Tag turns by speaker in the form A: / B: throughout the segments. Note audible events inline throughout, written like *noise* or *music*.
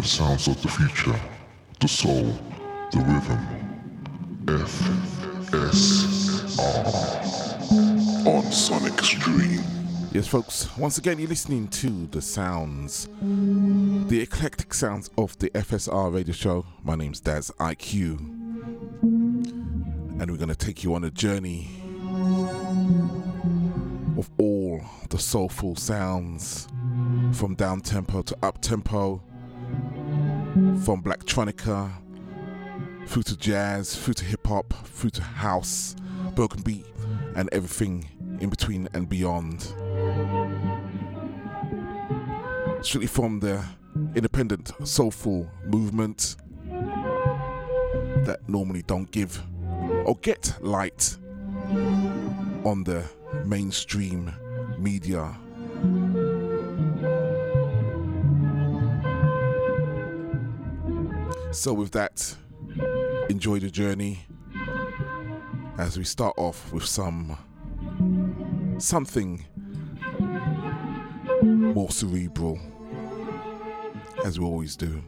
A: the sounds of the future, the soul, the rhythm. FSR on Sonic Stream.
B: Yes, folks, once again, you're listening to the sounds, the eclectic sounds of the FSR radio show. My name's Daz IQ, and we're going to take you on a journey of all the soulful sounds from down tempo to up tempo, from blacktronica through to jazz, through to hip hop, through to house, broken beat, and everything in between and beyond. Strictly from the independent soulful movement that normally don't give or get light on the mainstream media. So, with that, enjoy the journey as we start off with some something more cerebral, as we always do.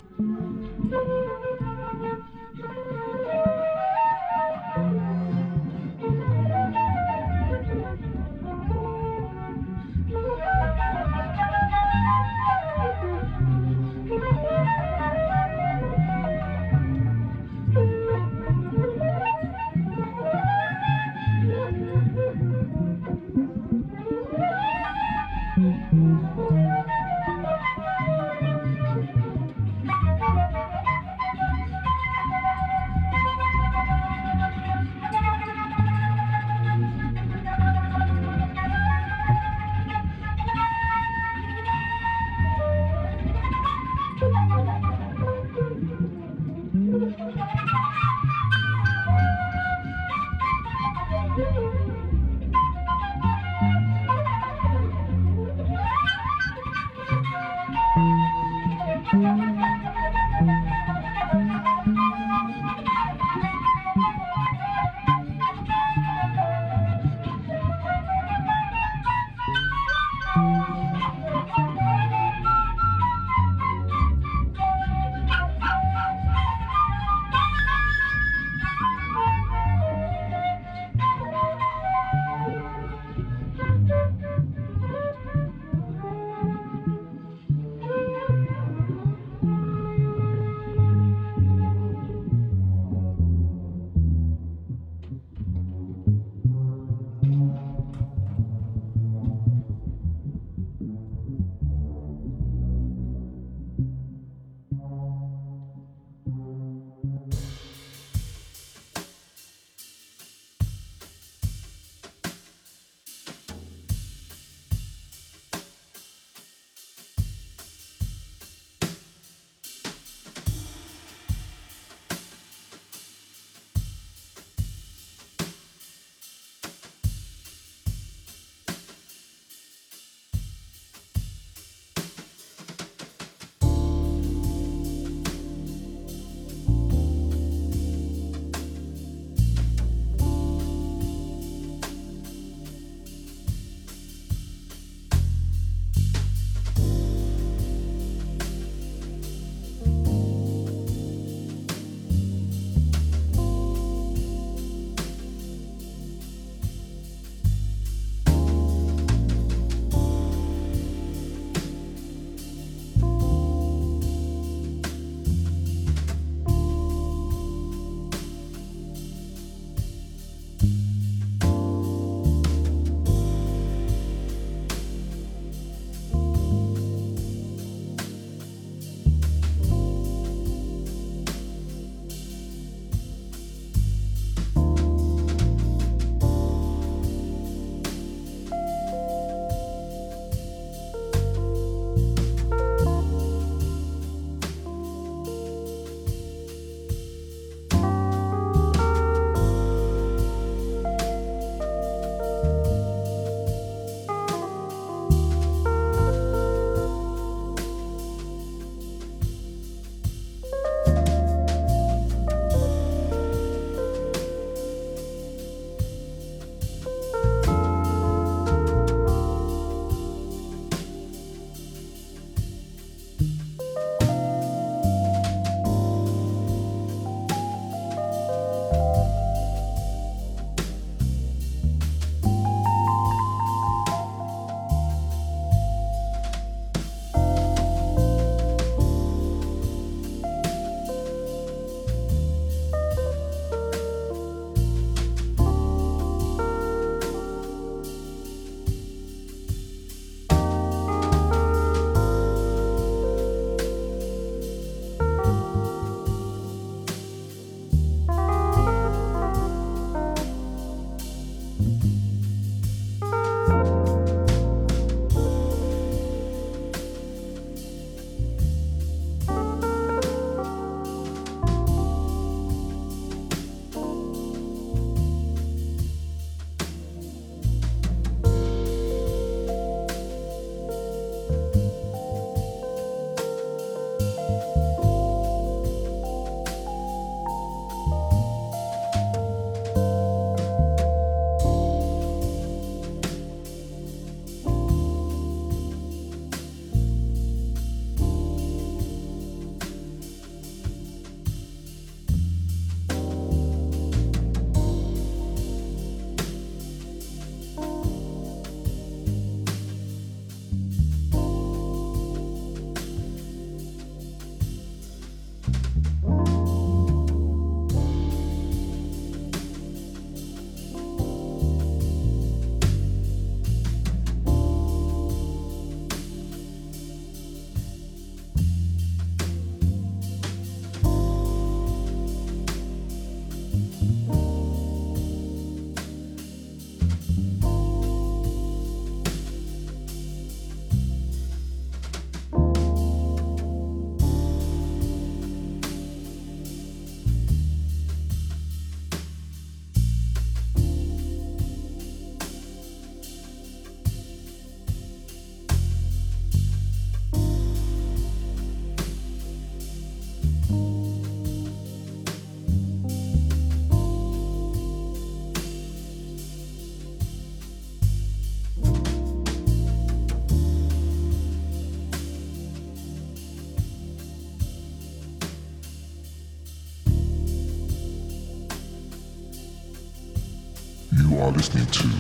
A: Are listening to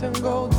C: Where do we go?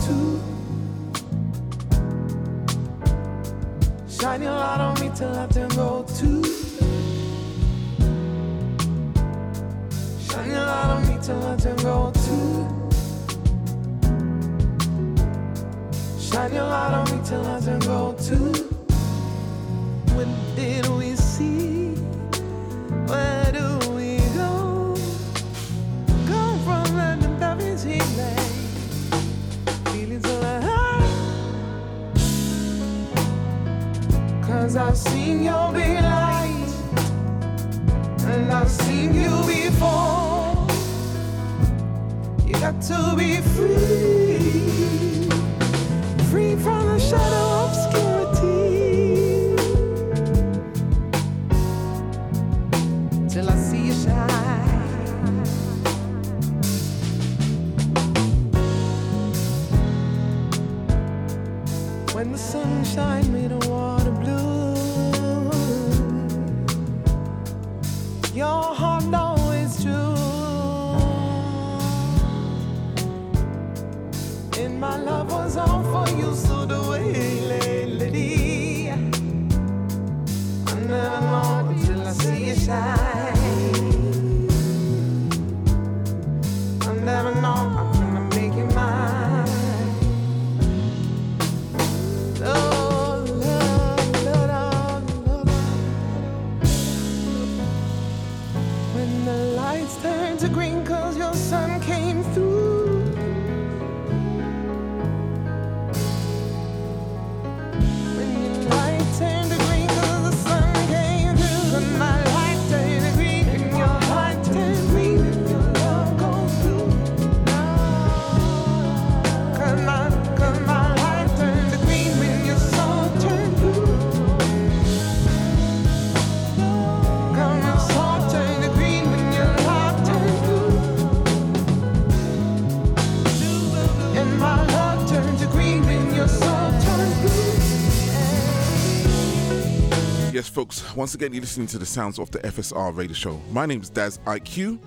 B: Once again, you're listening to the sounds of the FSR radio show. My name is Daz IQ,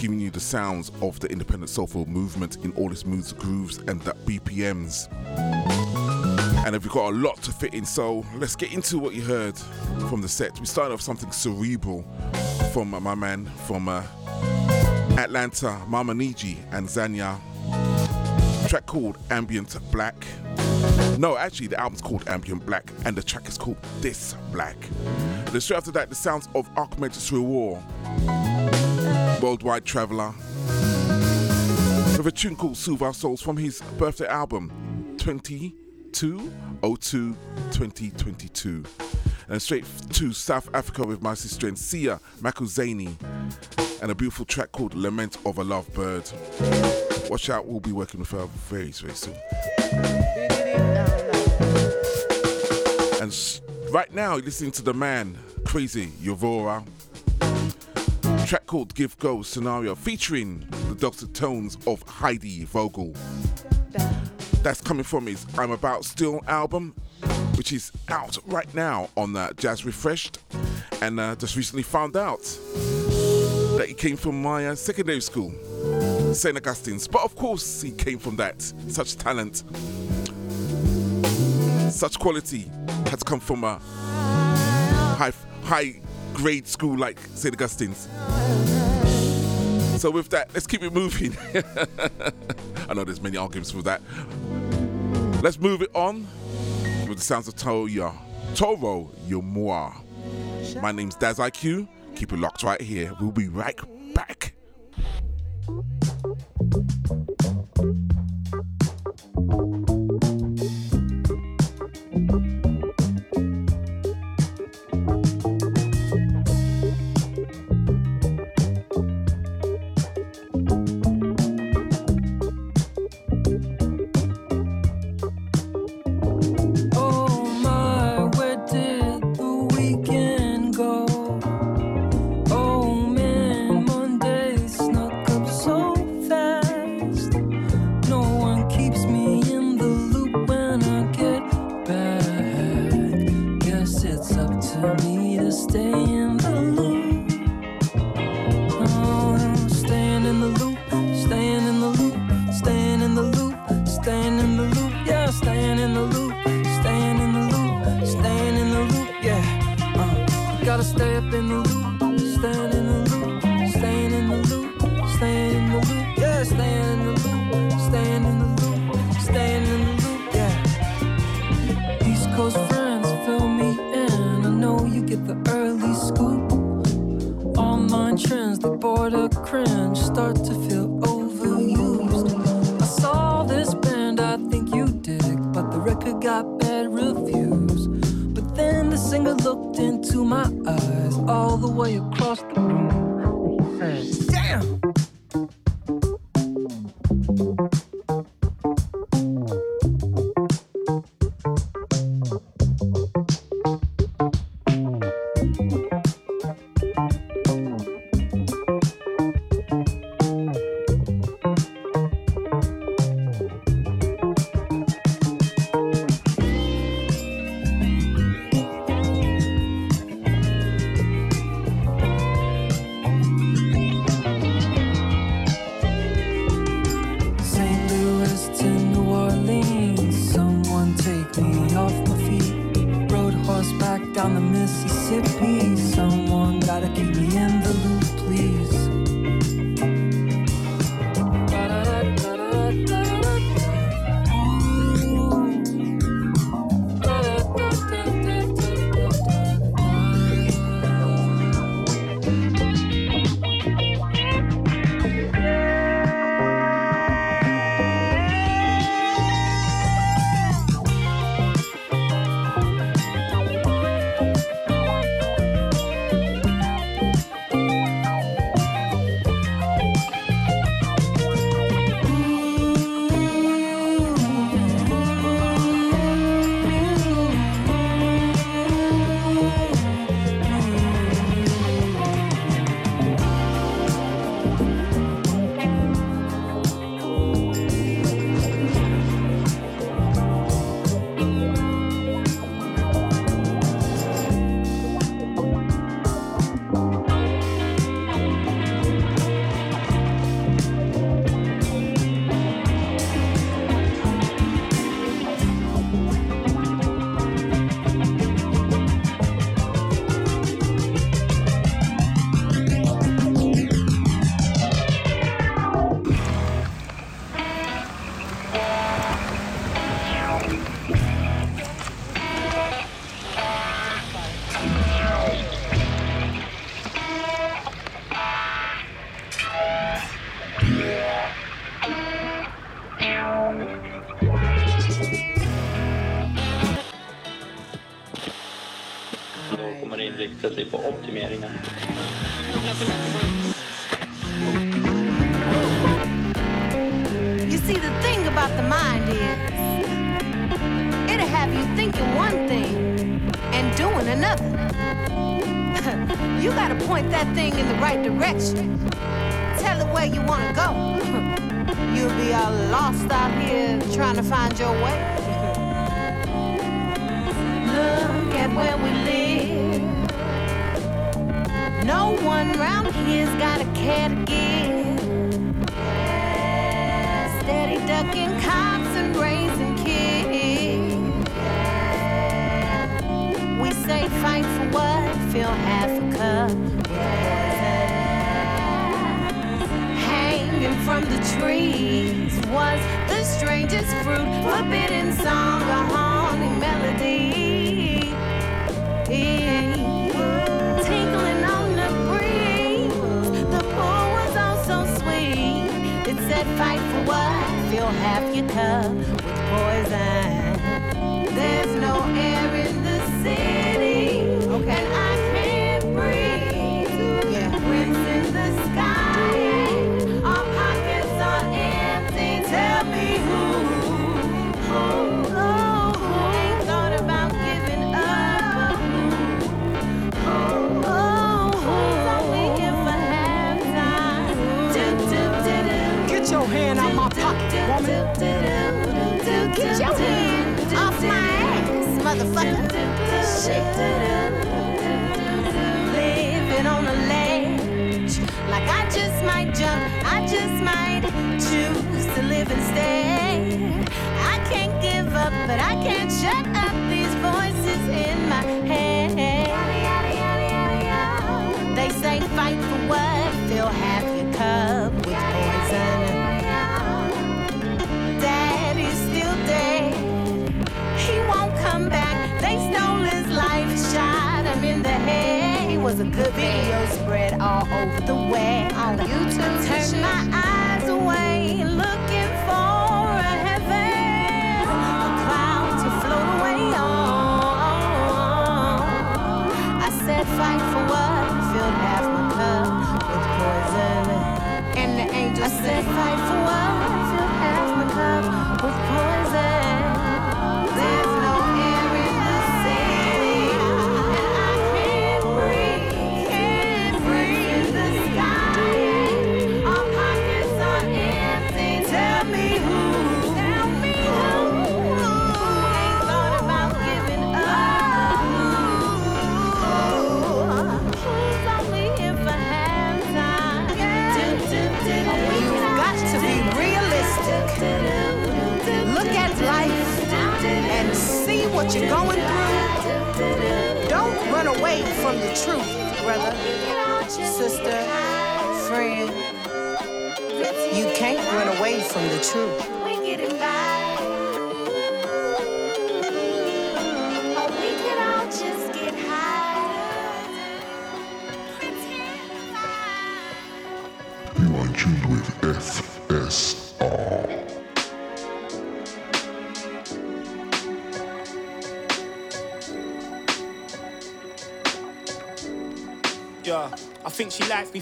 B: giving you the sounds of the independent soulful movement in all its moods, grooves, and the BPMs. And if you've got a lot to fit in, so let's get into what you heard from the set. We started off something cerebral from my man from uh, Atlanta, Mama Niji and Zanya. Track called Ambient Black. No, actually, the album's called Ambient Black, and the track is called This Black. Then straight after that, the sounds of Archimedes Rewar, Worldwide Traveler, with a tune called Soothe Our Souls from his birthday album, 2202 2022. And straight to South Africa with my sister and Siya Makuzeni, and a beautiful track called Lament of a Lovebird. Watch out, we'll be working with her very, very soon. And right now, you're listening to the man, Crazy Yovora. Track called Give Go Scenario, featuring the Dr. Tones of Heidi Vogel. That's coming from his I'm About Still album, which is out right now on uh, Jazz Refreshed. And uh, just recently found out that he came from my uh, secondary school, St. Augustine's. But of course, he came from that. Such talent, such quality has come from a high, high grade school like St. Augustine's. So with that, let's keep it moving. *laughs* I know there's many arguments for that. Let's move it on with the sounds of Toya. Toro y Moi. My name's Daz IQ. Keep it locked right here. We'll be right back.
A: All the way across the room. He said,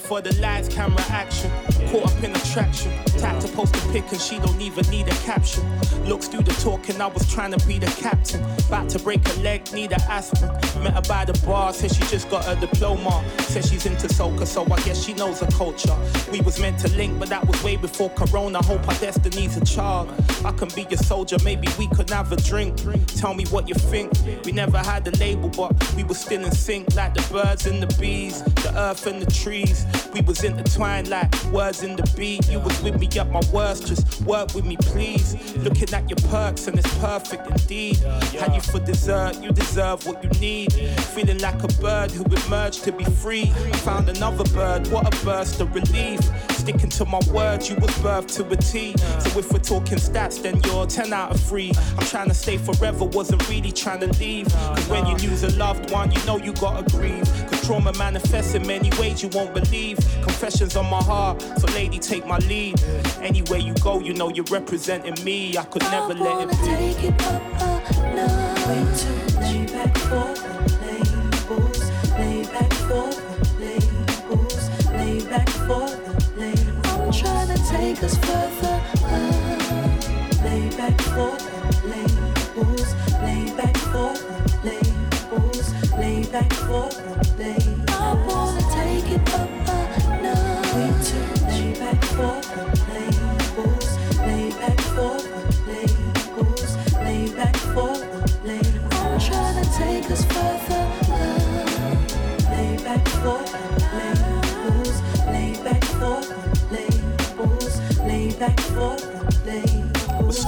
D: for the
E: lights, camera action. Caught up in attraction. Type to post a pic and she don't even need a caption. Looks through the talk and I was trying to be the captain. About to break a leg, need an aspirin. Met her by the bar, said she just got her diploma. Said she's into soca, so I guess she knows her culture. We was meant to link, but that was way before Corona. Hope our destiny's a child. I can be your soldier, maybe we could have a drink. Tell me what you think. We never had a label, but we were still in sync, like the birds and the bees, earth and the trees. We was intertwined like words in the beat. You was with me at my worst, just work with me, please. Looking at your perks and it's perfect indeed. Had you for dessert, you deserve what you need. Feeling like a bird who emerged to be free. Found another bird, what a burst of relief. Sticking to my words, you was birthed to a T. So if we're talking stats, then you're 10 out of 3. I'm trying to stay forever, wasn't really trying to leave. Cause when you lose a loved one, you know you gotta grieve. Trauma manifests in many ways you won't believe. Confessions on my heart, so lady, take my lead. Anywhere you go, you know you're representing me. I could never let it be.
F: Take it up a notch. Back for the labels. I wanna take it up a notch. Lay back for the labels. Lay back for the labels. Lay back for the labels. I'm trying to take us further up. Lay back for the labels. Lay back for the labels. Lay back for the labels.
E: We're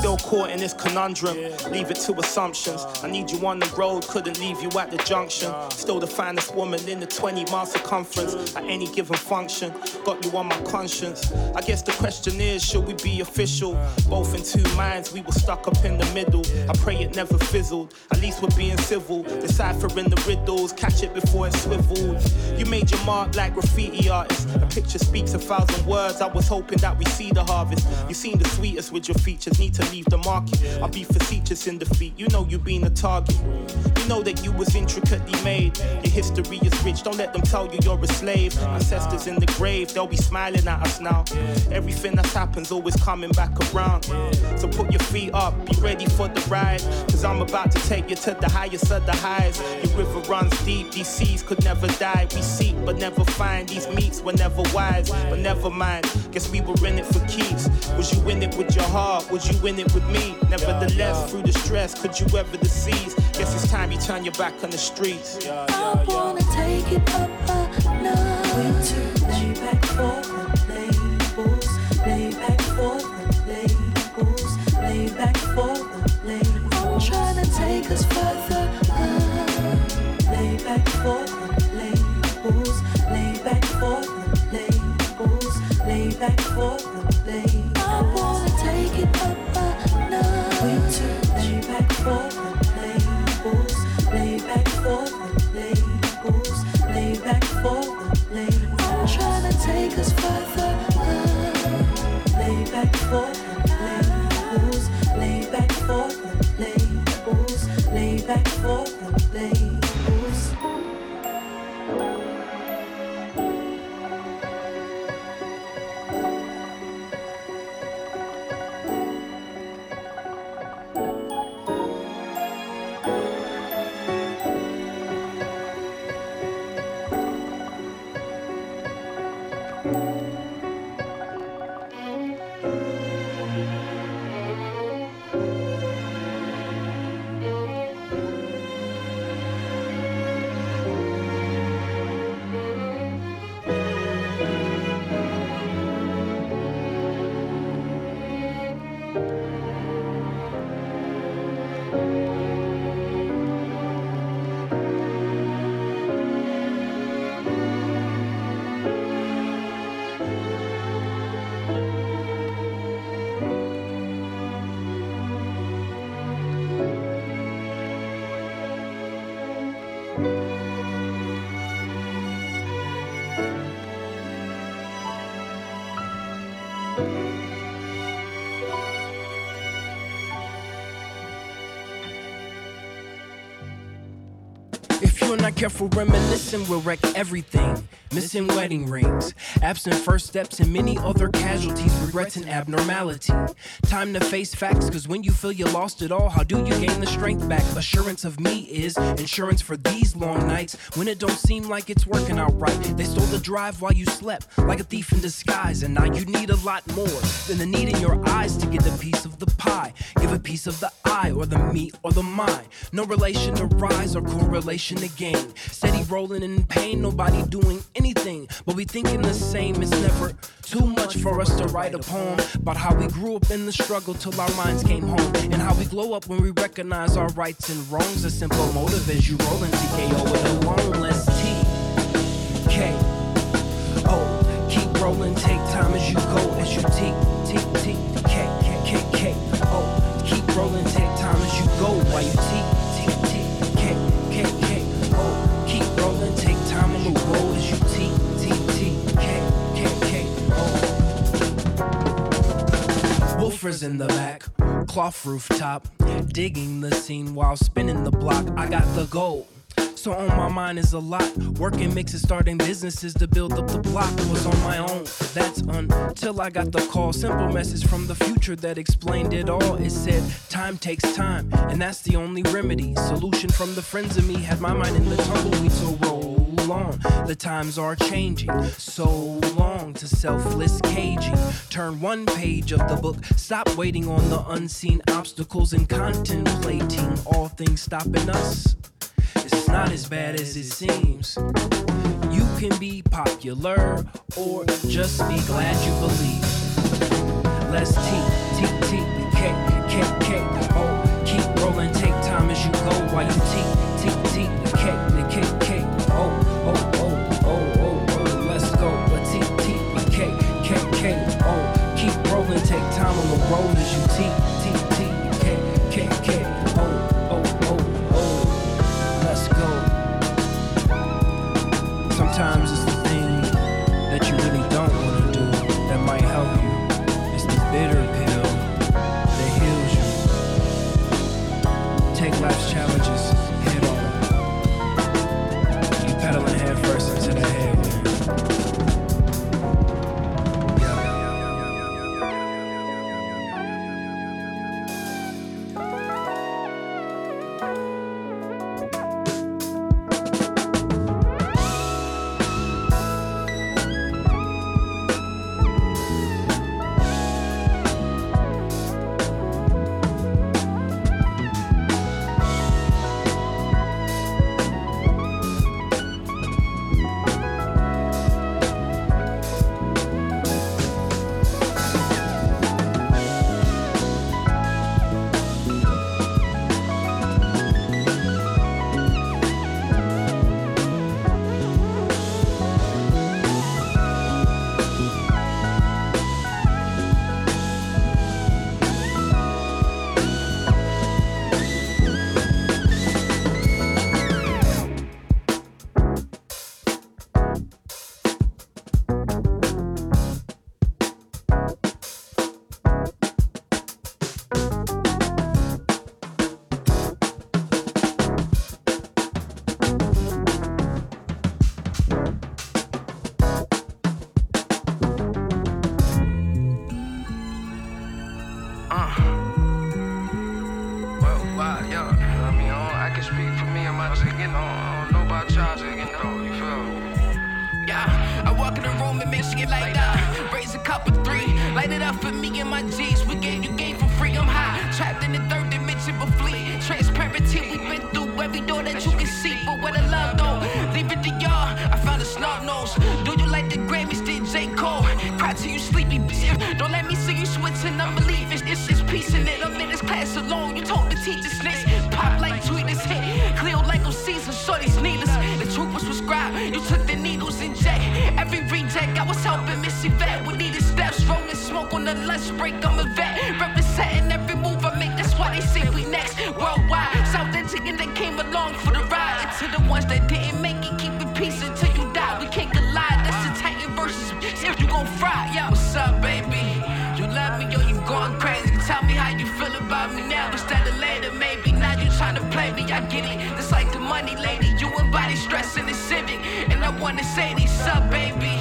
E: still caught in this conundrum. Leave it to assumptions. I need you on the road, couldn't leave you at the junction. Still the finest woman in the 20 mile circumference at any given function. Got you on my conscience. I guess the question is, should we be official? Both in two minds, we were stuck up in the middle. I pray it never fizzled. At least we're being civil, deciphering the riddles, catch it before it swivels. You made your mark like graffiti artists. A picture speaks a thousand words. I was hoping that we see the harvest. You seem the sweetest with your features. Need to leave the market. I'll be facetious in defeat. You know you been a target. You know that you was intricately made. Your history is rich. Don't let them tell you you're a slave. Ancestors in the grave, they'll be smiling at us now. Everything that happens always coming back around. So put your feet up, be ready for the ride. Cause I'm about to take you to the highest of the highs. Your river runs deep, these seas could never die. We seek but never find. These meets were never wise, but never mind. Guess we were in it for keeps. Was you in it with your heart? Was you in it with me? Nevertheless, through the stress, could you ever deceive? Guess it's time you turn your back on the streets.
F: I wanna take it up a notch. Lay back for the labels. Lay back for the
G: not careful, reminiscing will wreck everything. Missing wedding rings, absent first steps, and many other casualties, regrets, and abnormality. Time to face facts, cause when you feel you lost it all, how do you gain the strength back? Assurance of me is insurance for these long nights when it don't seem like it's working out right. They stole the drive while you slept, like a thief in disguise, and now you need a lot more than the need in your eyes to get a piece of the pie. Give a piece of the eye, or the me, or the mind. No relation to rise or correlation to gain. Steady rolling in pain, nobody doing anything, but we thinking the same. It's never too much for us to write a poem about how we grew up in the struggle till our minds came home, and how we glow up when we recognize our rights and wrongs. A simple motive as you roll into KO with a long less T K O. Keep rolling, take time as you go, as you T T T K K K K O. Keep rolling, take time as you go, while you T Woofers in the back, cloth rooftop, digging the scene while spinning the block. I got the goal. So on my mind is a lot. Working mixes, starting businesses to build up the block was on my own. That's until I got the call. Simple message from the future that explained it all. It said time takes time, and that's the only remedy. Solution from the friends of me had my mind in the tumbleweed. So roll on. The times are changing. So long to selfless caging. Turn one page of the book. Stop waiting on the unseen obstacles and contemplating all things stopping us. It's not as bad as it seems. You can be popular or just be glad you believe. Let's T, T, T, K, K, K, O. Keep rolling, take time as you go while you But
H: where the love though, leave it to y'all. I found a snub nose. Do you like the Grammys? Did J Cole? Cry till you sleepy. Don't let me see you switching. I'm believing. This is piecing it. I'm in this class alone. You told the teacher snitch. Pop like tweeters hit. Cleo like on Caesar. Shorty's needles. The truth was prescribed. You took the needles and jet. Every reject, I was helping Missy Vet with needed steps. Rolling smoke on the lunch break. I'm a vet. Representing every move I make. That's why they say we next. Worldwide. South Indian, they came along for the ride. Wanna say these up, baby.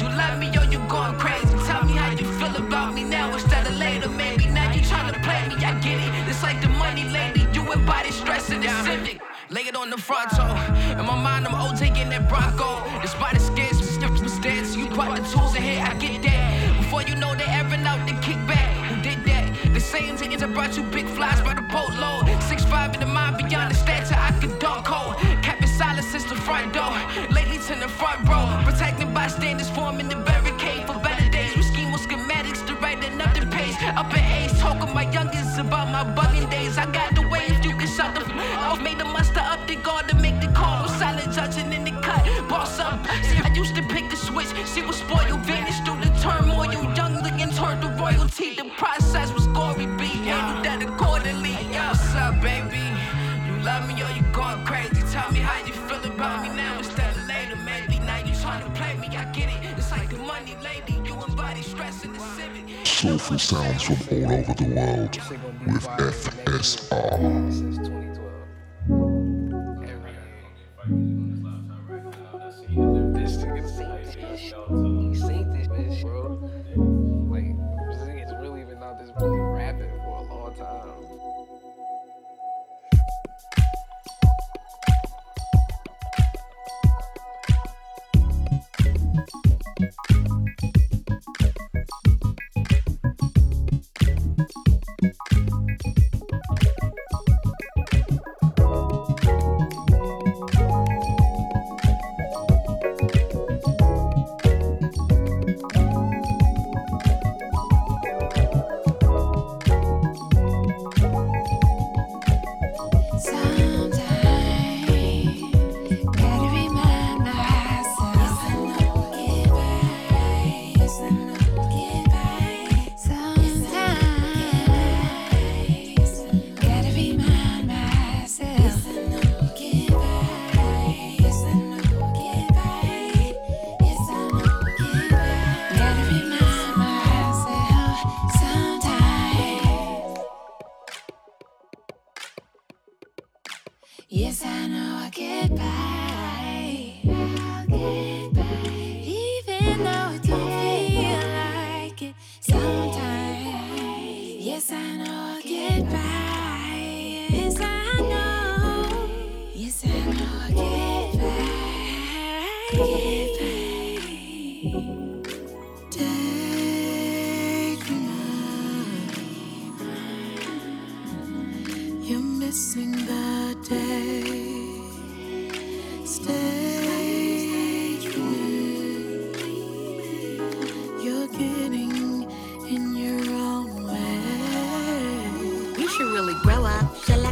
H: You love me, yo, you going crazy. Tell me how you feel about me now instead of later, maybe. Now you tryna play me, I get it. It's like the money lady. You embody stress in the civic. Lay it on the front Bystanders, forming the barricade for better days. We scheme with schematics to write another page. Up in age, talking my youngest about my bugging days. I got the wave, you can shut the f- off. Made the muster up the guard to make the call. No silent judging in the cut. Boss up. See, I used to pick the switch. She was spoiled, vanished
A: Soulful sounds from all over the world with FSR.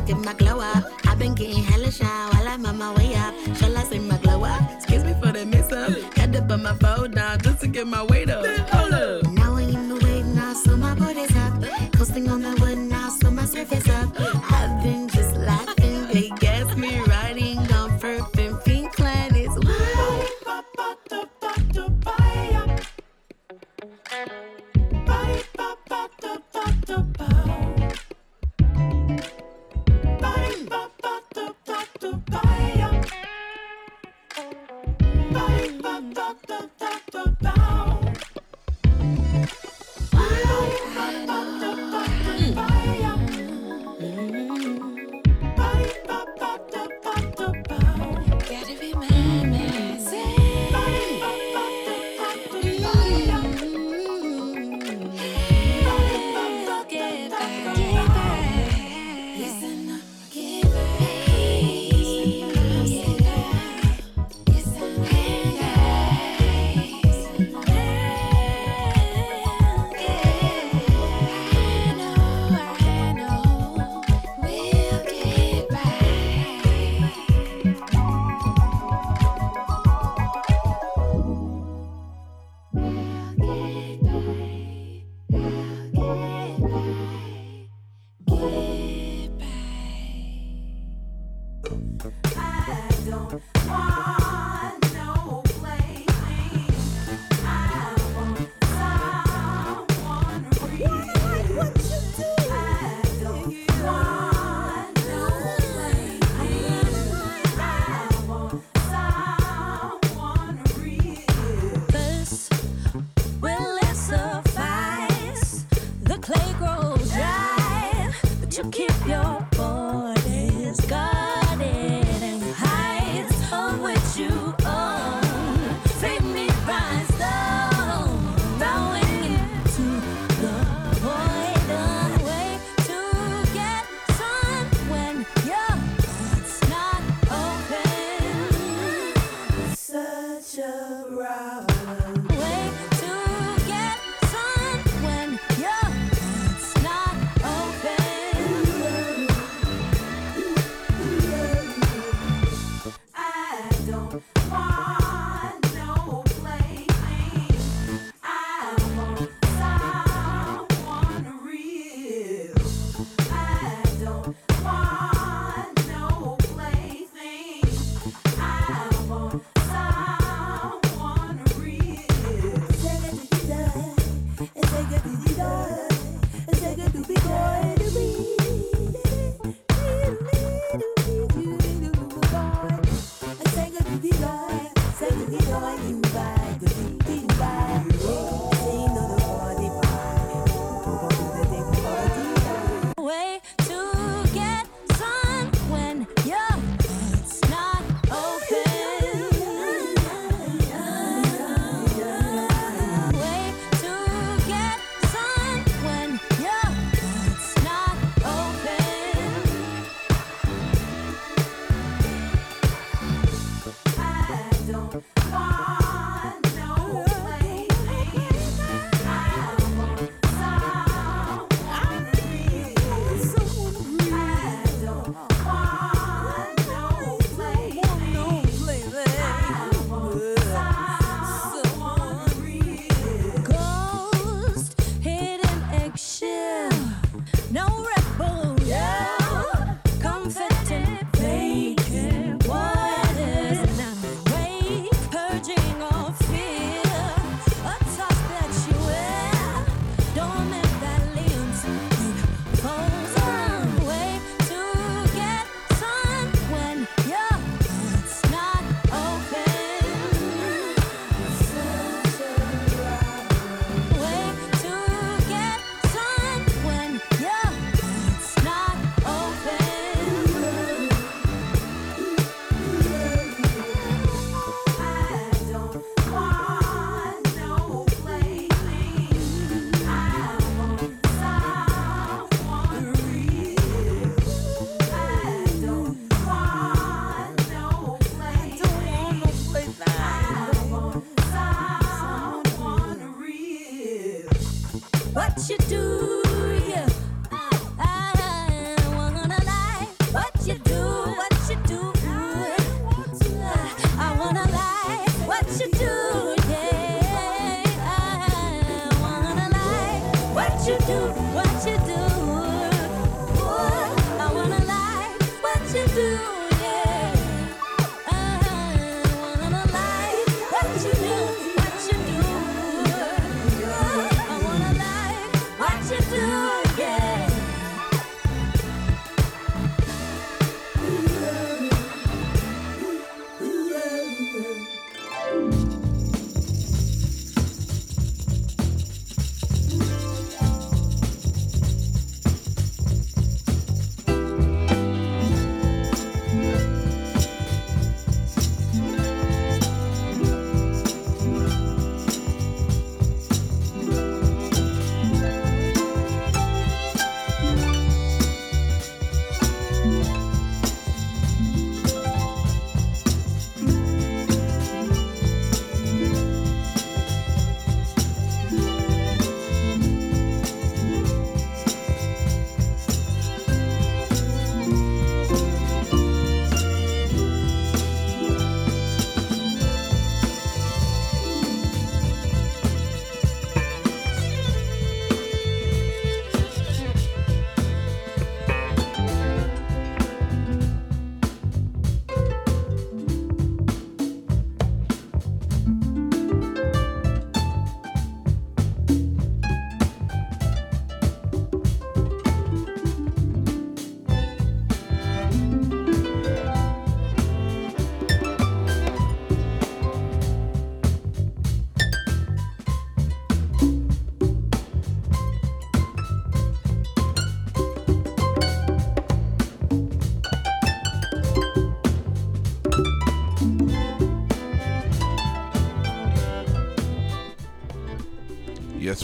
F: Get
I: my glow up? I've been getting hella shy while I'm on my way up. Shall I say my glow up? Excuse me for the mix up. Had to put my phone down just to get my weight up. Hold up. Now I'm in the way now, so my body's up. Coasting on the wood now, so my surface up.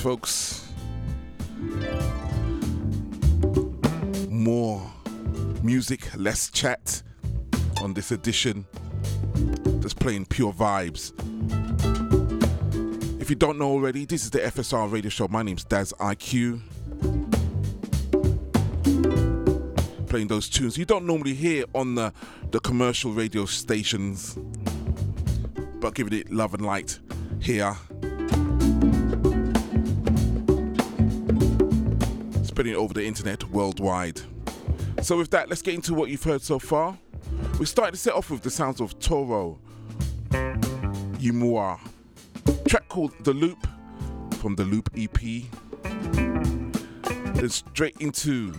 B: Folks. More music, less chat on this edition. Just playing pure vibes. If you don't know already, this is the FSR radio show. My name's Daz IQ. Playing those tunes you don't normally hear on the, the commercial radio stations, but giving it love and light here. Spreading over the internet worldwide. So, with that, let's get into what you've heard so far. We started to set off with the sounds of Toro y Moi. Track called The Loop from the Loop EP. Then straight into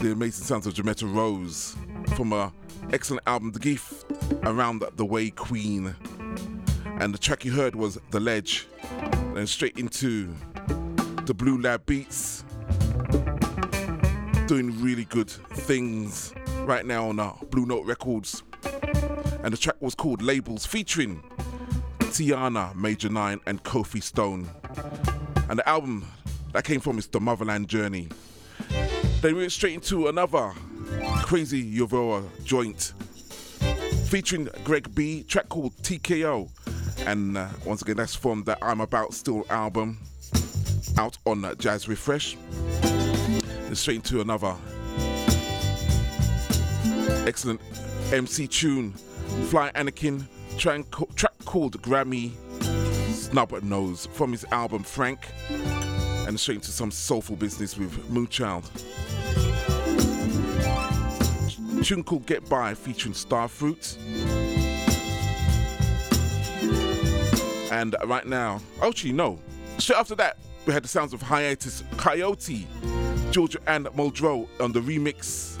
B: the amazing sounds of Jametta Rose from her excellent album The Gift Around the Way Queen. And the track you heard was The Ledge. Then straight into the Blue Lab Beats. Doing really good things right now on Blue Note Records. And the track was called Labels featuring Tiana, Major Nine, and Kofi Stone. And the album that came from is The Motherland Journey. Then we went straight into another crazy Yovora joint featuring Greg B, track called TKO. And uh, once again, that's from the I'm About Still album out on uh, Jazz Refresh. Then straight into another excellent MC tune, Fly Anakin, track, track called Grammy Snub Nose from his album Frank. And straight into some soulful business with Moonchild. Tune called Get By featuring Starfruit. And right now, oh, actually, no. Straight after that, we had the sounds of Hiatus Kaiyote, Georgia Anne Muldrow on the remix.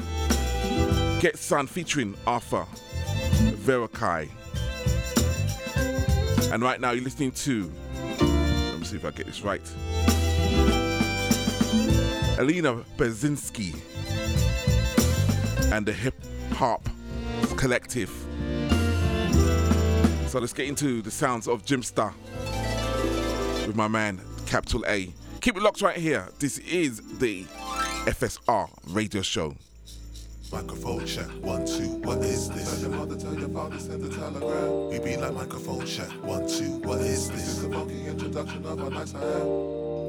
B: Get Sun featuring Arthur Verocai. And right now, you're listening to, let me see if I get this right. Alina Bzhezhinska and the Hip Hop Collective. So let's get into the sounds of Jimstar with my man, Capital A. Keep it locked right here. This is the FSR radio show.
J: Microphone check, one, two, what is this? Tell your mother, tell your father, send a telegram. We be like microphone check, one, two, what is this? This is a funky introduction of our nights I have.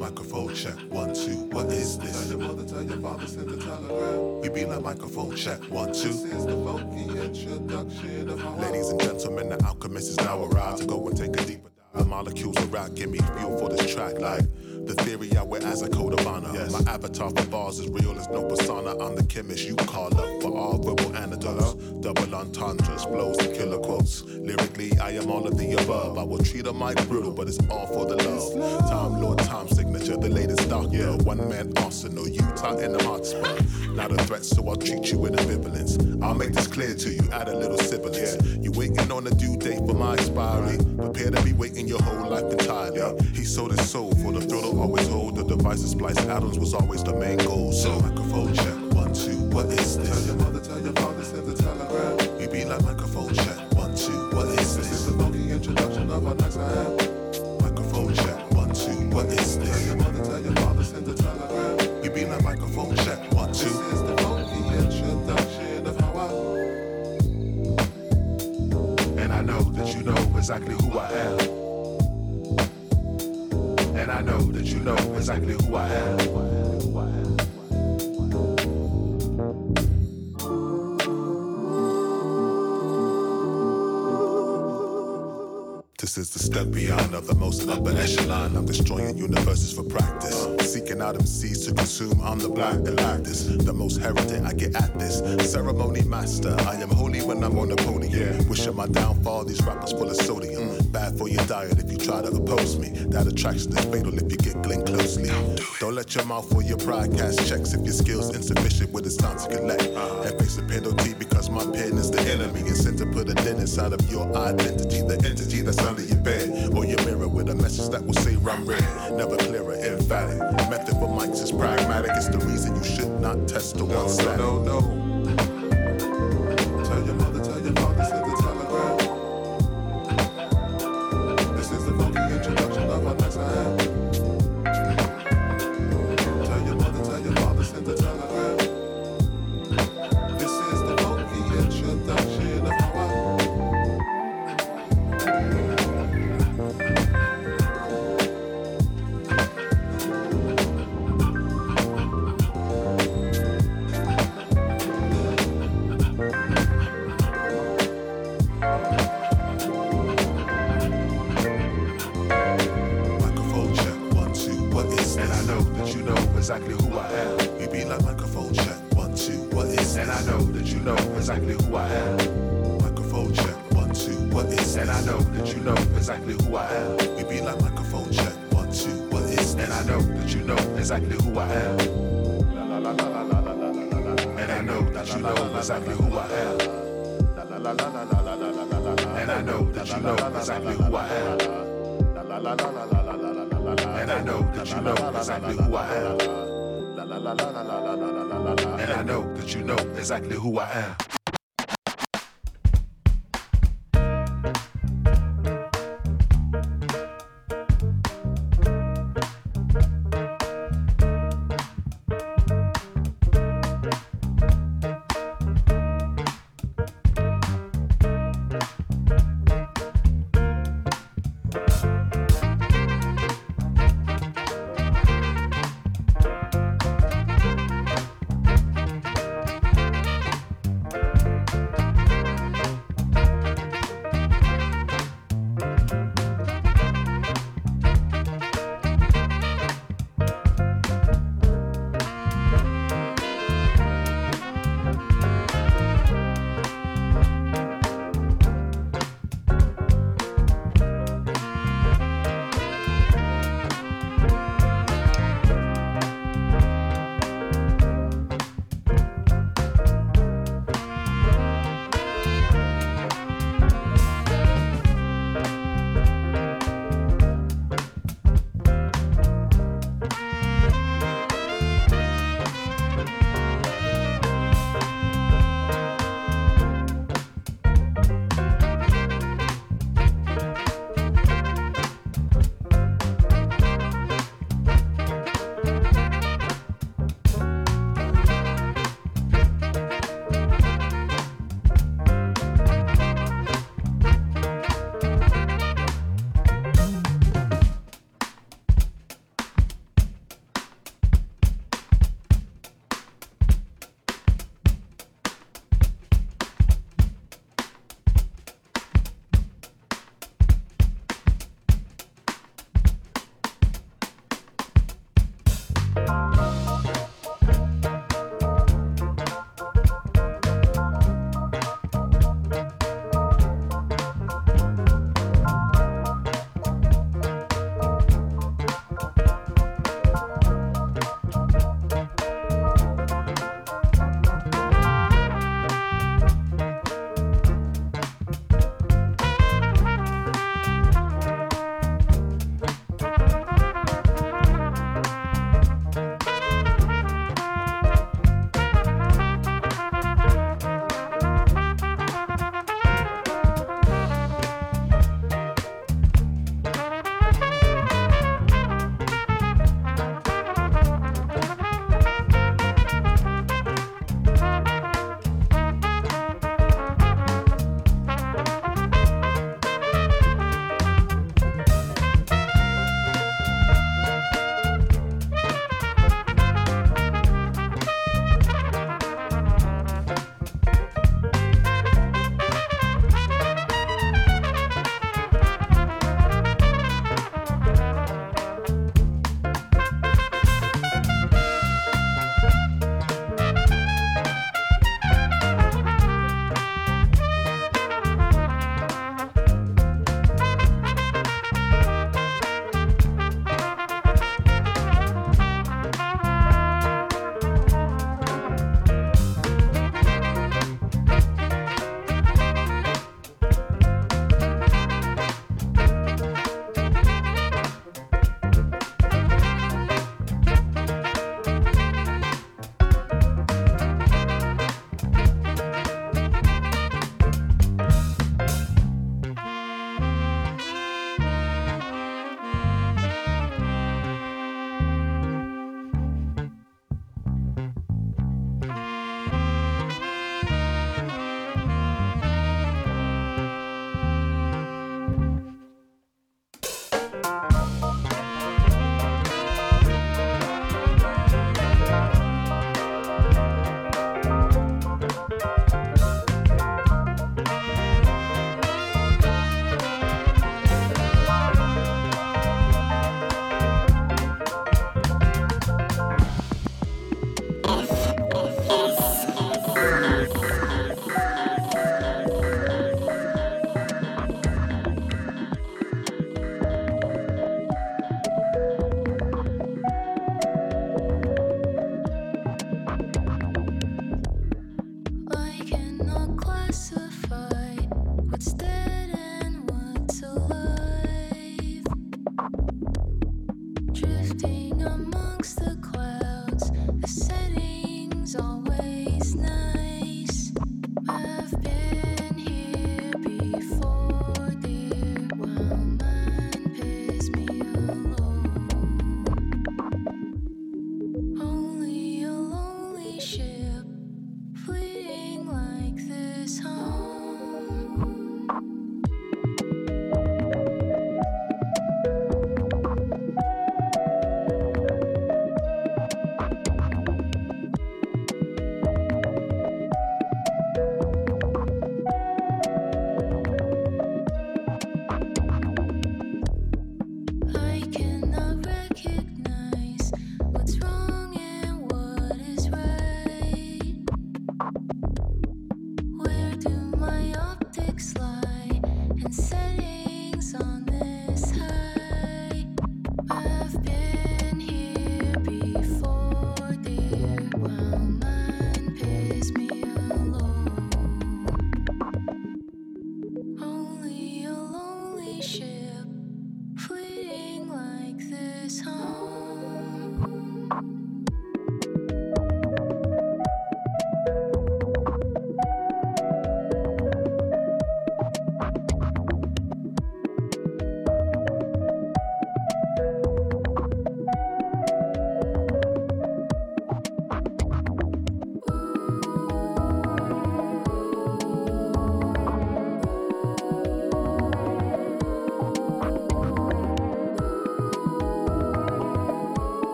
J: Microphone check, one, two, what is this? Tell your mother, tell your father, send a telegram. We be like microphone check, one, two. This is the funky introduction of our Ladies and gentlemen, the alchemist is now arrived to go and take a deeper dive. The molecules around give me fuel for this track like the theory I wear as a code of honor. My avatar for bars is real as no persona. I'm the chemist you call up for all verbal antidotes. Uh-huh. Double entendres, flows and killer quotes. Lyrically, I am all of the above. I will treat a mic brutal, but it's all for the love. Time Lord, time signature, the latest doctor. One man arsenal, Utah in the hot spot. *laughs* Not a threat, so I'll treat you with ambivalence. I'll make this clear to you, add a little sibilance. You waiting on a due date for my expiry. Prepare to be waiting your whole life entirely. He sold his soul for the thrill always hold. The device to splice atoms was always the main goal. So microphone check, one, two, what is this? Tell your mother, tell your father, send a telegram. We be like microphone check, one, two, what is this? This is the funky introduction of our I have. Microphone check, one, two, what is this? Tell your mother, tell your father, send a telegram. We be like microphone check, one, two. This is the funky introduction of how I. And I know that you know exactly who I am. And I know that you know exactly who I am. This is the step beyond of the most upper echelon. I'm destroying universes for practice. Seeking out MCs to consume. I'm the black Galactus. The most heritage I get at this. Ceremony master. I am holy when I'm on the podium. Wishing my downfall. These rappers full of sodium. Bad for your diet if you try to oppose me. That attraction is fatal if you get gleaned closely. Don't let your mouth or your pride cast checks if your skills insufficient with it's time to collect. And face a penalty because my pen is the enemy. And sent to put a dent inside of your identity. The entity that's under your bed or your mirror with a message that will say I'm red. Never clearer, emphatic. Method for mics is pragmatic. It's the reason you should not test the one side. No, no, no.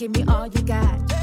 F: give me all you got.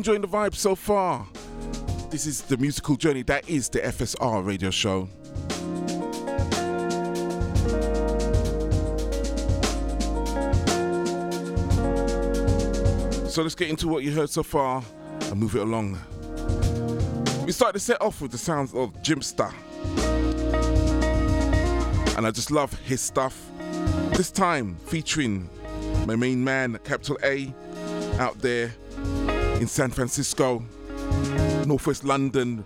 B: Enjoying the vibe so far. This is the musical journey that is the FSR radio show. So let's get into what you heard so far and move it along. We started to set off with the sounds of Jimster. And I just love his stuff. This time featuring my main man, Capital A, out there in San Francisco, Northwest London,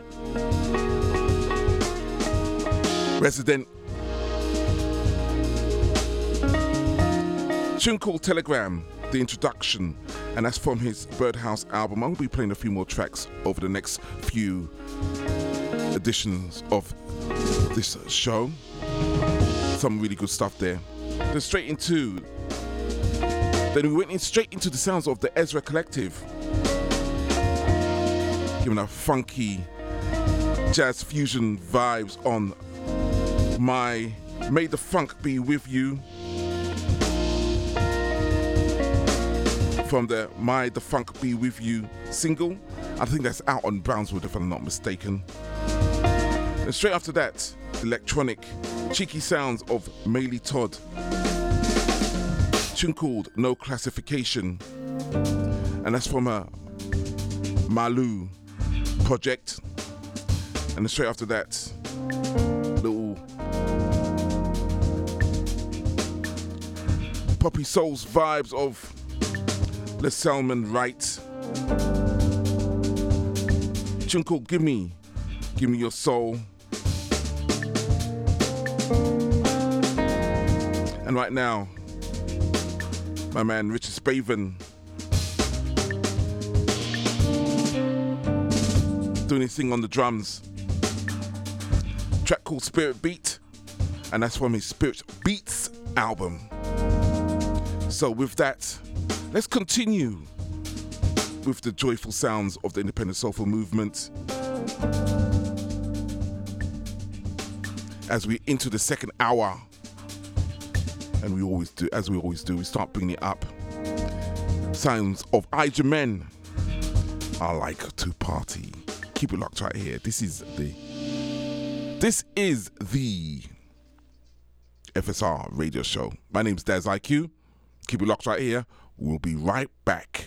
B: resident. Tune called Telegram, the introduction, and that's from his Birdhouse album. I will be playing a few more tracks over the next few editions of this show. Some really good stuff there. Then straight into then we went in straight into the sounds of the Ezra Collective. Giving a funky jazz fusion vibes on my May the Funk Be With You from the My the Funk Be With You single. I think that's out on Brownswood if I'm not mistaken. And straight after that, electronic cheeky sounds of Maylee Todd tune called No Classification, and that's from a Maloo project. And then straight after that, little Poppy Souls vibes of Les Salmon Wright. Tune called Give Me, Give Me Your Soul. And right now, my man Richard Spaven doing his thing on the drums. Track called Spirit Beat, and that's from his Spirit Beats album. So, with that, let's continue with the joyful sounds of the independent soulful movement as we into the second hour and we always do, as we always do, we start bringing it up. Sounds of Ijamen. I like to party. Keep it locked right here. This is the. This is the FSR radio show. My name's Des IQ. Keep it locked right here. We'll be right back.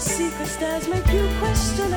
F: Secret stares make you question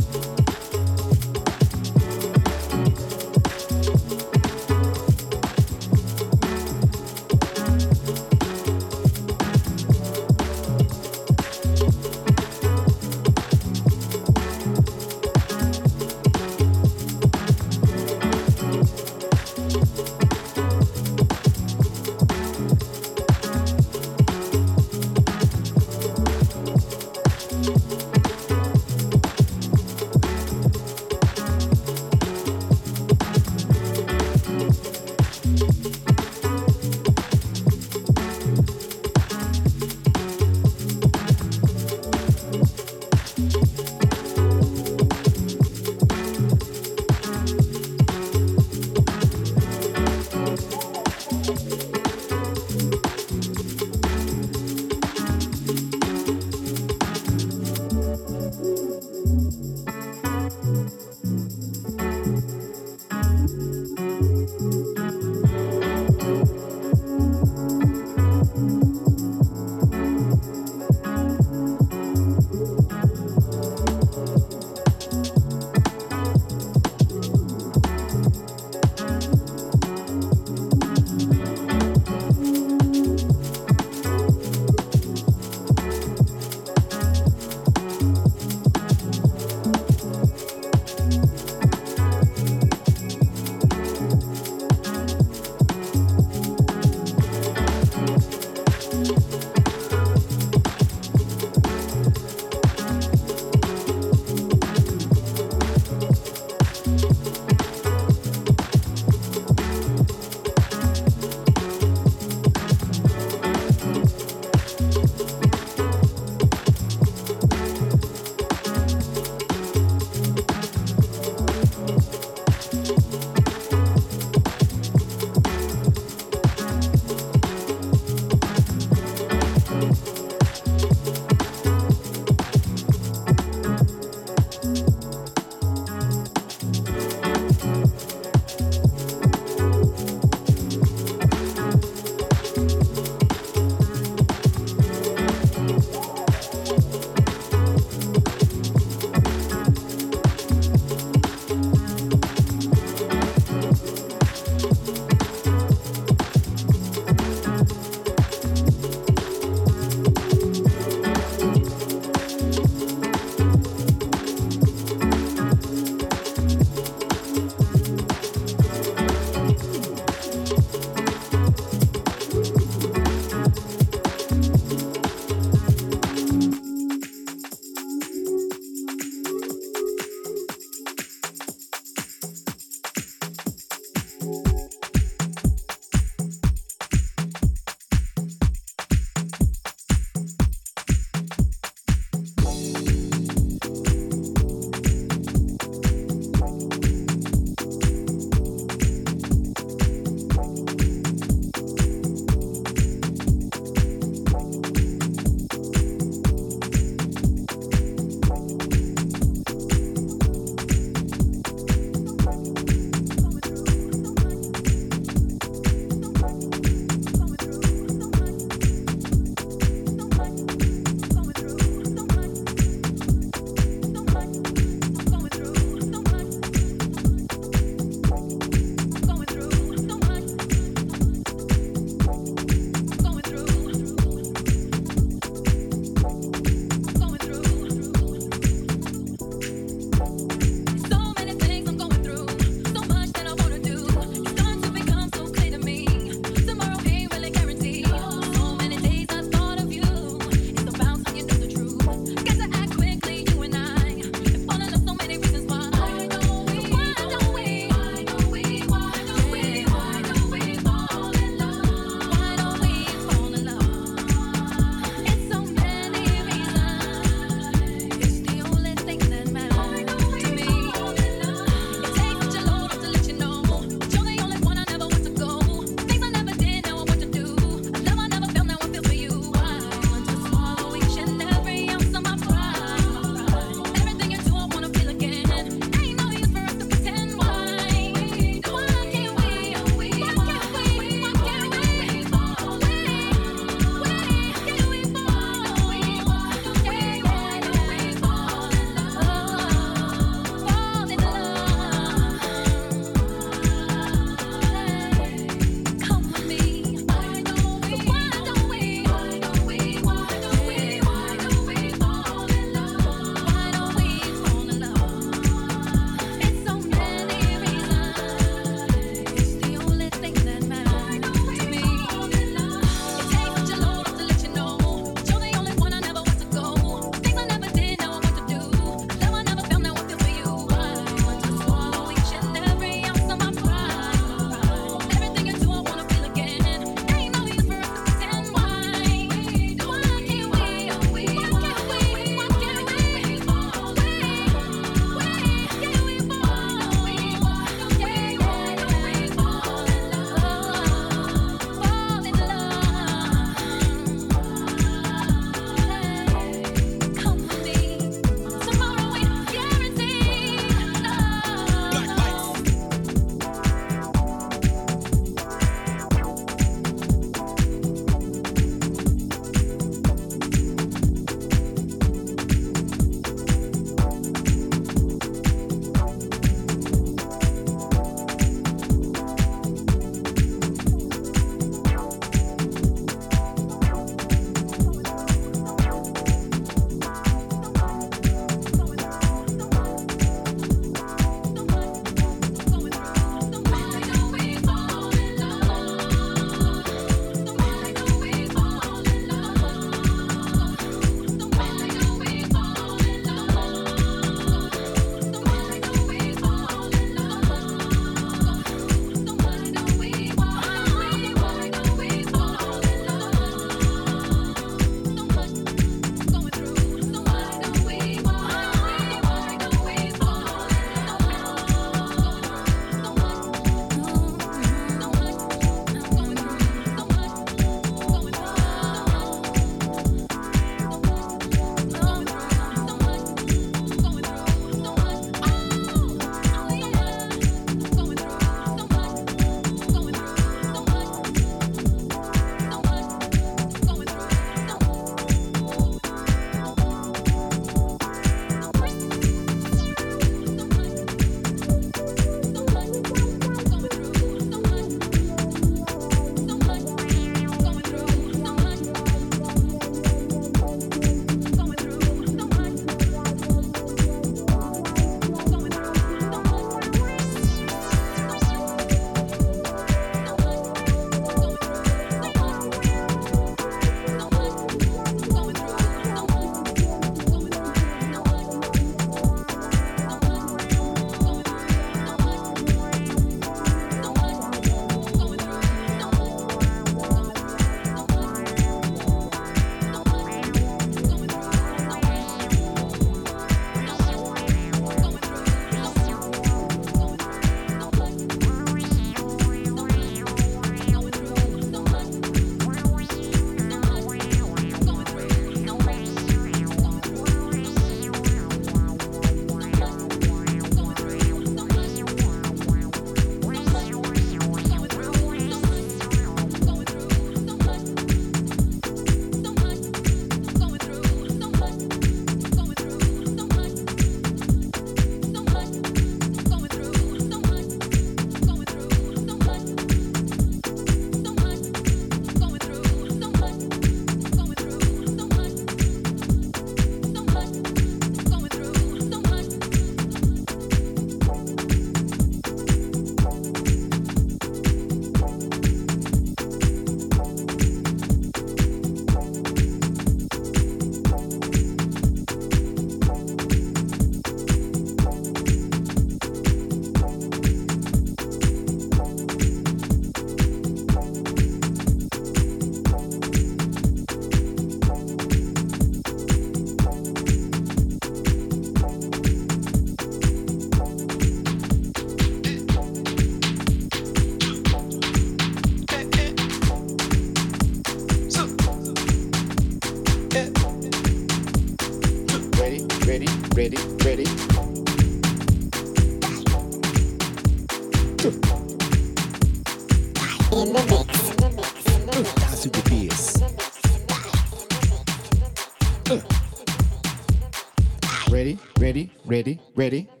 A: Brady.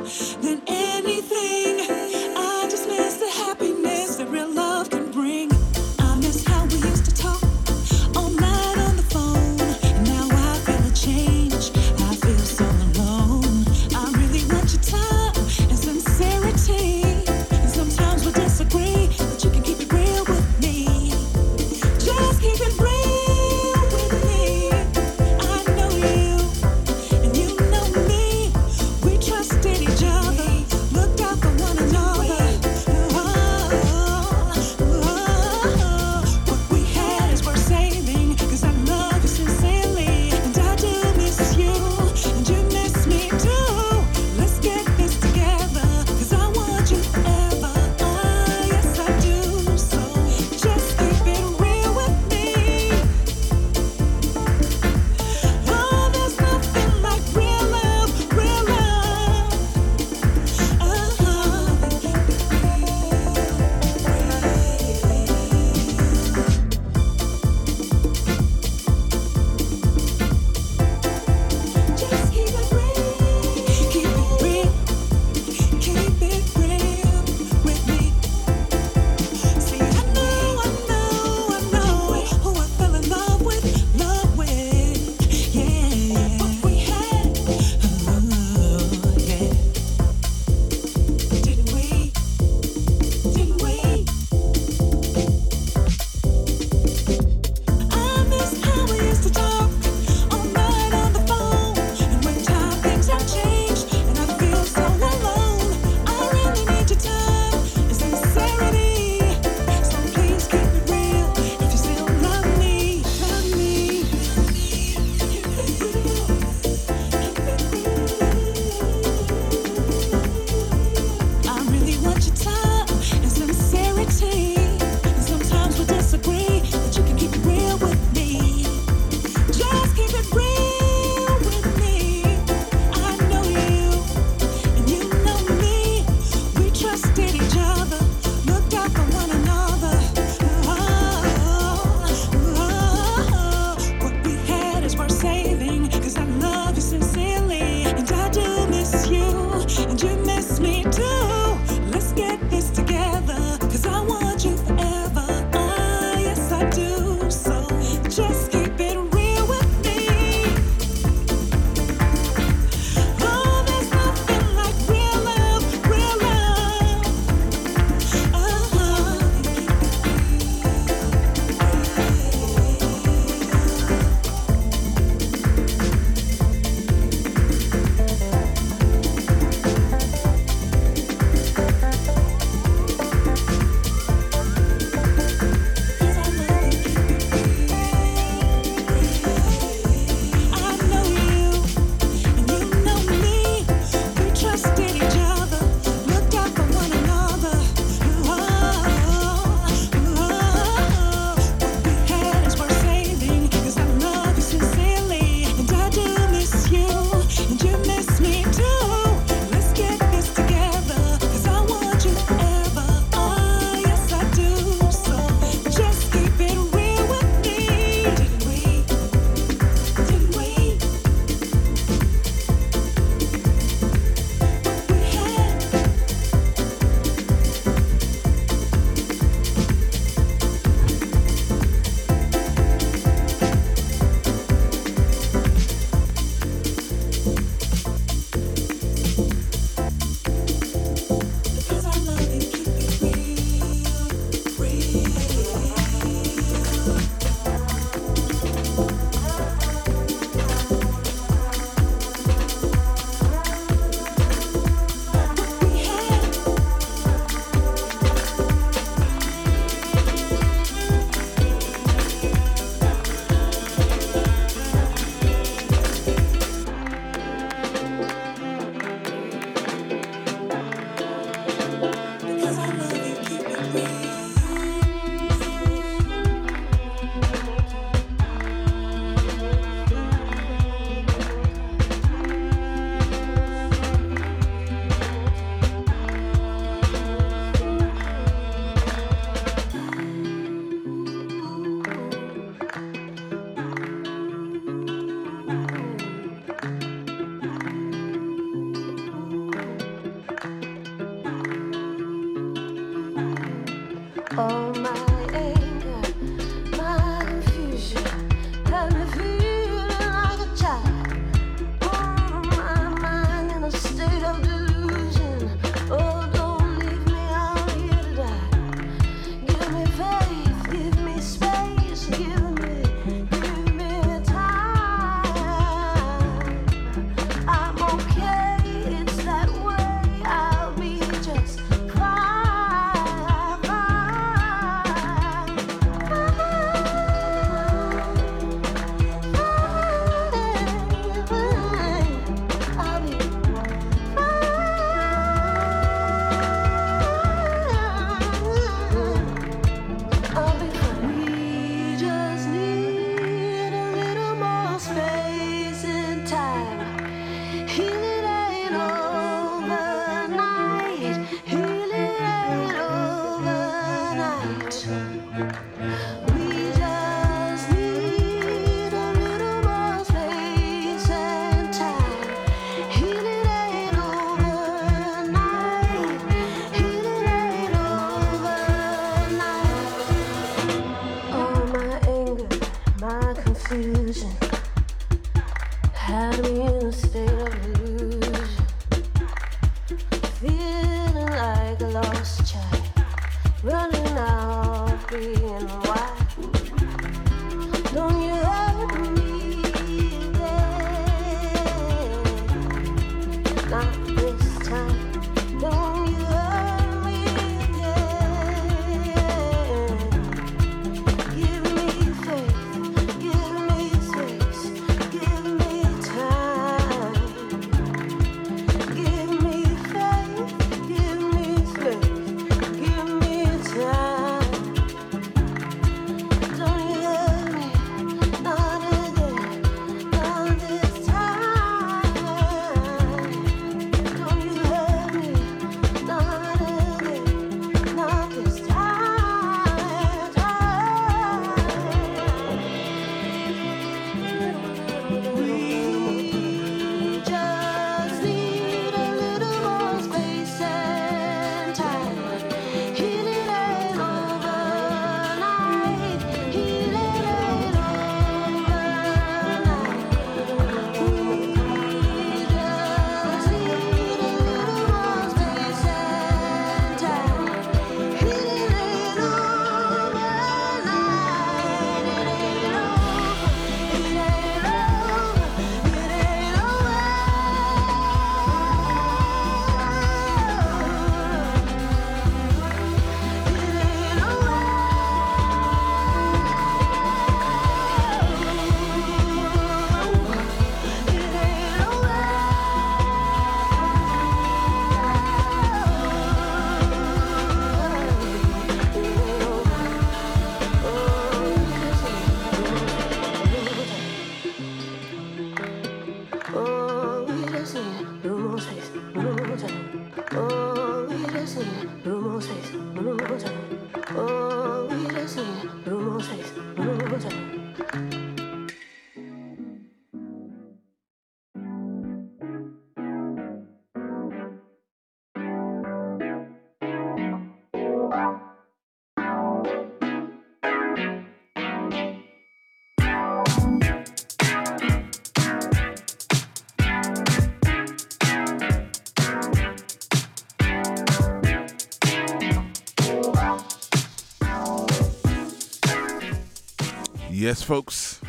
B: Yes, folks.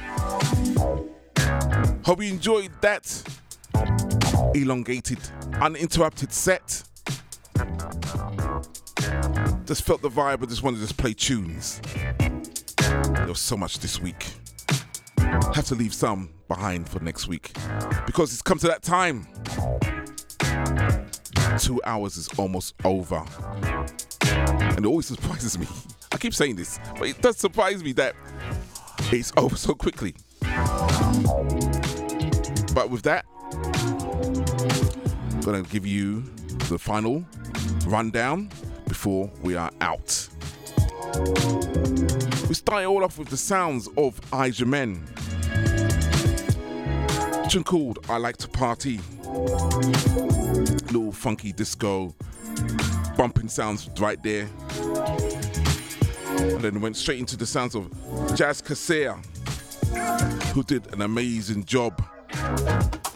B: Hope you enjoyed that elongated, uninterrupted set. Just felt the vibe. I just wanted to just play tunes. There was so much this week. Have to leave some behind for next week because it's come to that time. Two hours is almost over. And it always surprises me. *laughs* I keep saying this, but it does surprise me that it's over so quickly. But with that, I'm gonna give you the final rundown before we are out. We start all off with the sounds of Aja Men. Tune called I Like to Party. Little funky disco, bumping sounds right there. And then went straight into the sounds of Jas Kayser, who did an amazing job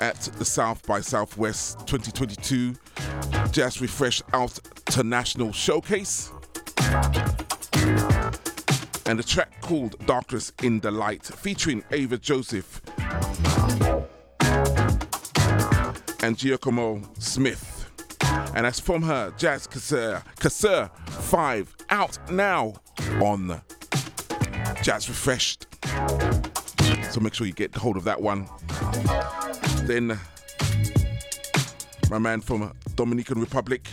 B: at the South by Southwest 2022 Jazz Refresh Out International Showcase. And a track called Darkness in the Light, featuring Ava Joseph and Giacomo Smith. And that's from her Jas Kayser, Kayser 5, out now on Jazz Refreshed. So make sure you get hold of that one. Then my man from Dominican Republic,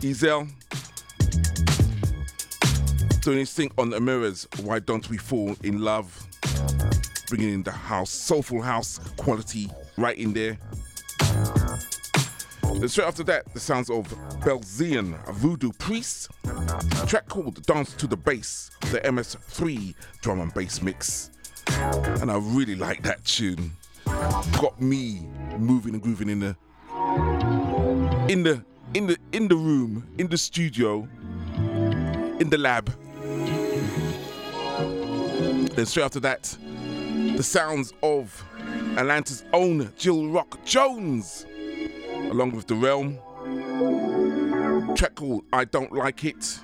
B: Ezel, doing his thing on the mirrors. Why don't we fall in love? Bringing in the house, soulful house quality right in there. Then straight after that, the sounds of Belzian, voodoo priest. track called Dance to the Bass, the MS3 drum and bass mix. And I really like that tune. Got me moving and grooving in the in the in the in the room, in the studio, in the lab. Then straight after that, the sounds of Atlanta's own Jill Rock Jones, along with The Realm. Track called I Don't Like It,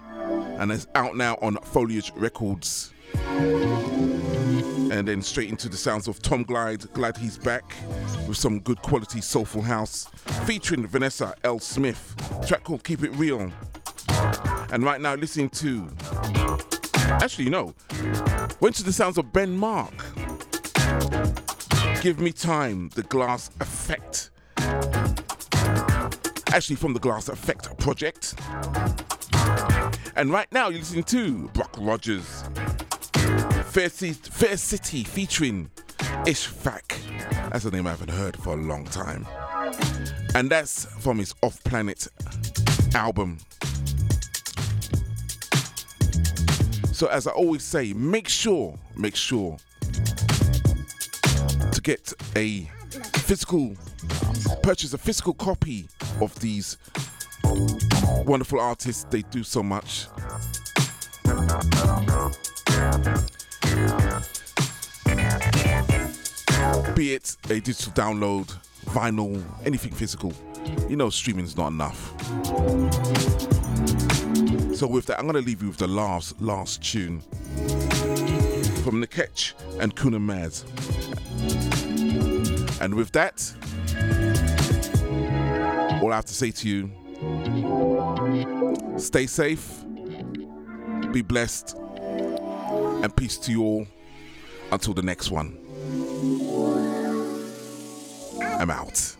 B: and it's out now on Foliage Records. And then straight into the sounds of Tom Glide. Glad he's back with some good quality soulful house, featuring Vanessa L. Smith. Track called Keep It Real. And right now, listening to. Actually, no. Went to the sounds of Ben Mark. Give Me Time, the Glass Effect. Actually, from the Glass Effect project. And right now, you're listening to Brock Rogers. Fair, Fair City featuring Ishfaq. That's a name I haven't heard for a long time. And that's from his Off Planet album. So, as I always say, make sure, make sure to get a physical, purchase a physical copy of these wonderful artists. They do so much. Be it a digital download, vinyl, anything physical. You know, streaming is not enough. So with that, I'm gonna leave you with the last last tune from Nikitch and Kuna Maze. And with that, all I have to say to you, stay safe, be blessed, and peace to you all. Until the next one. I'm out.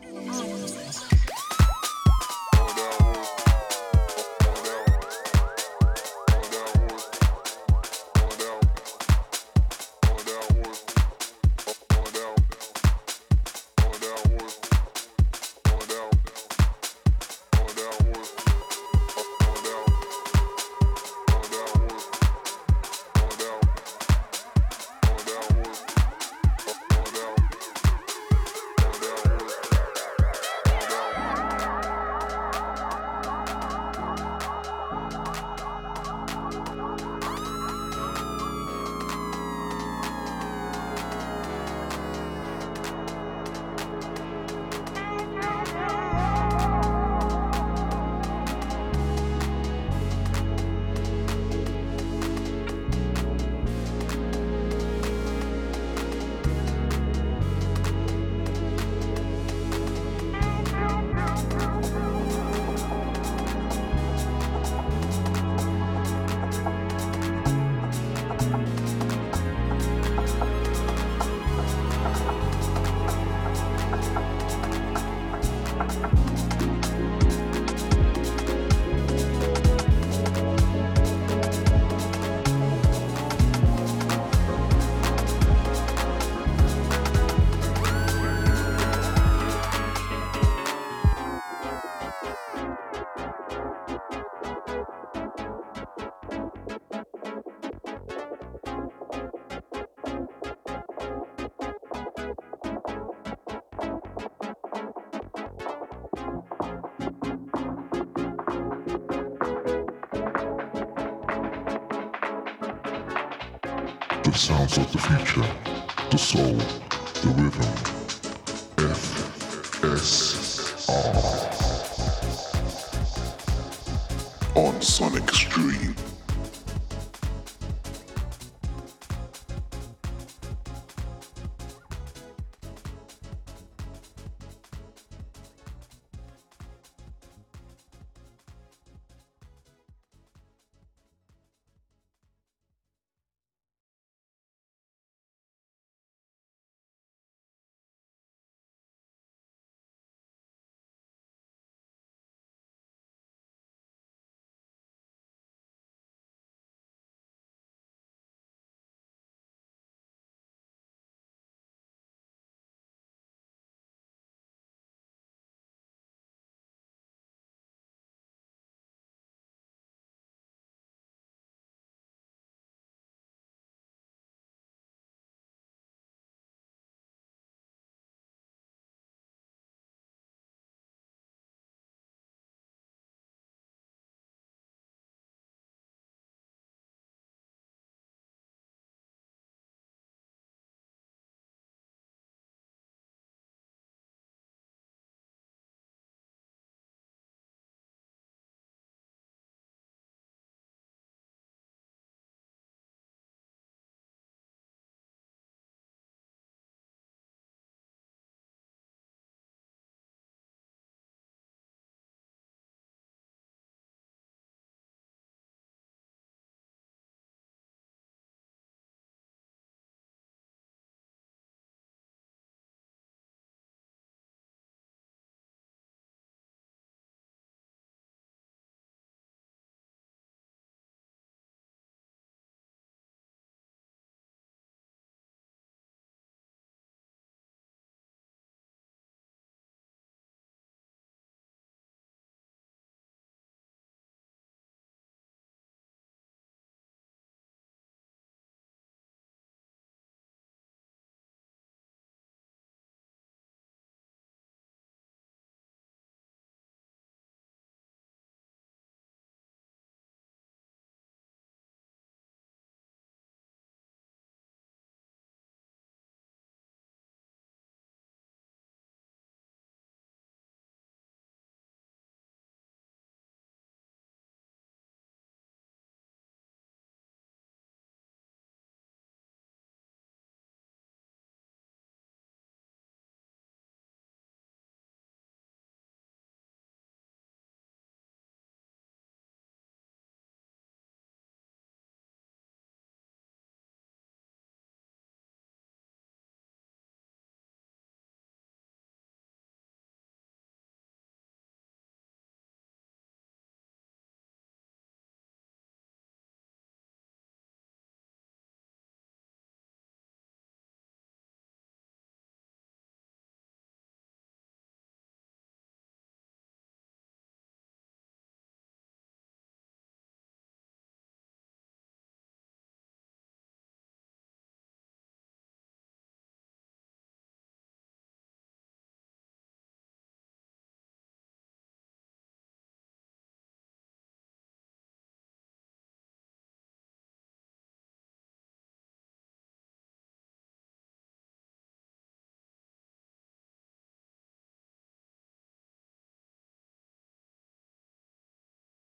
A: FSR on Sonic Stream.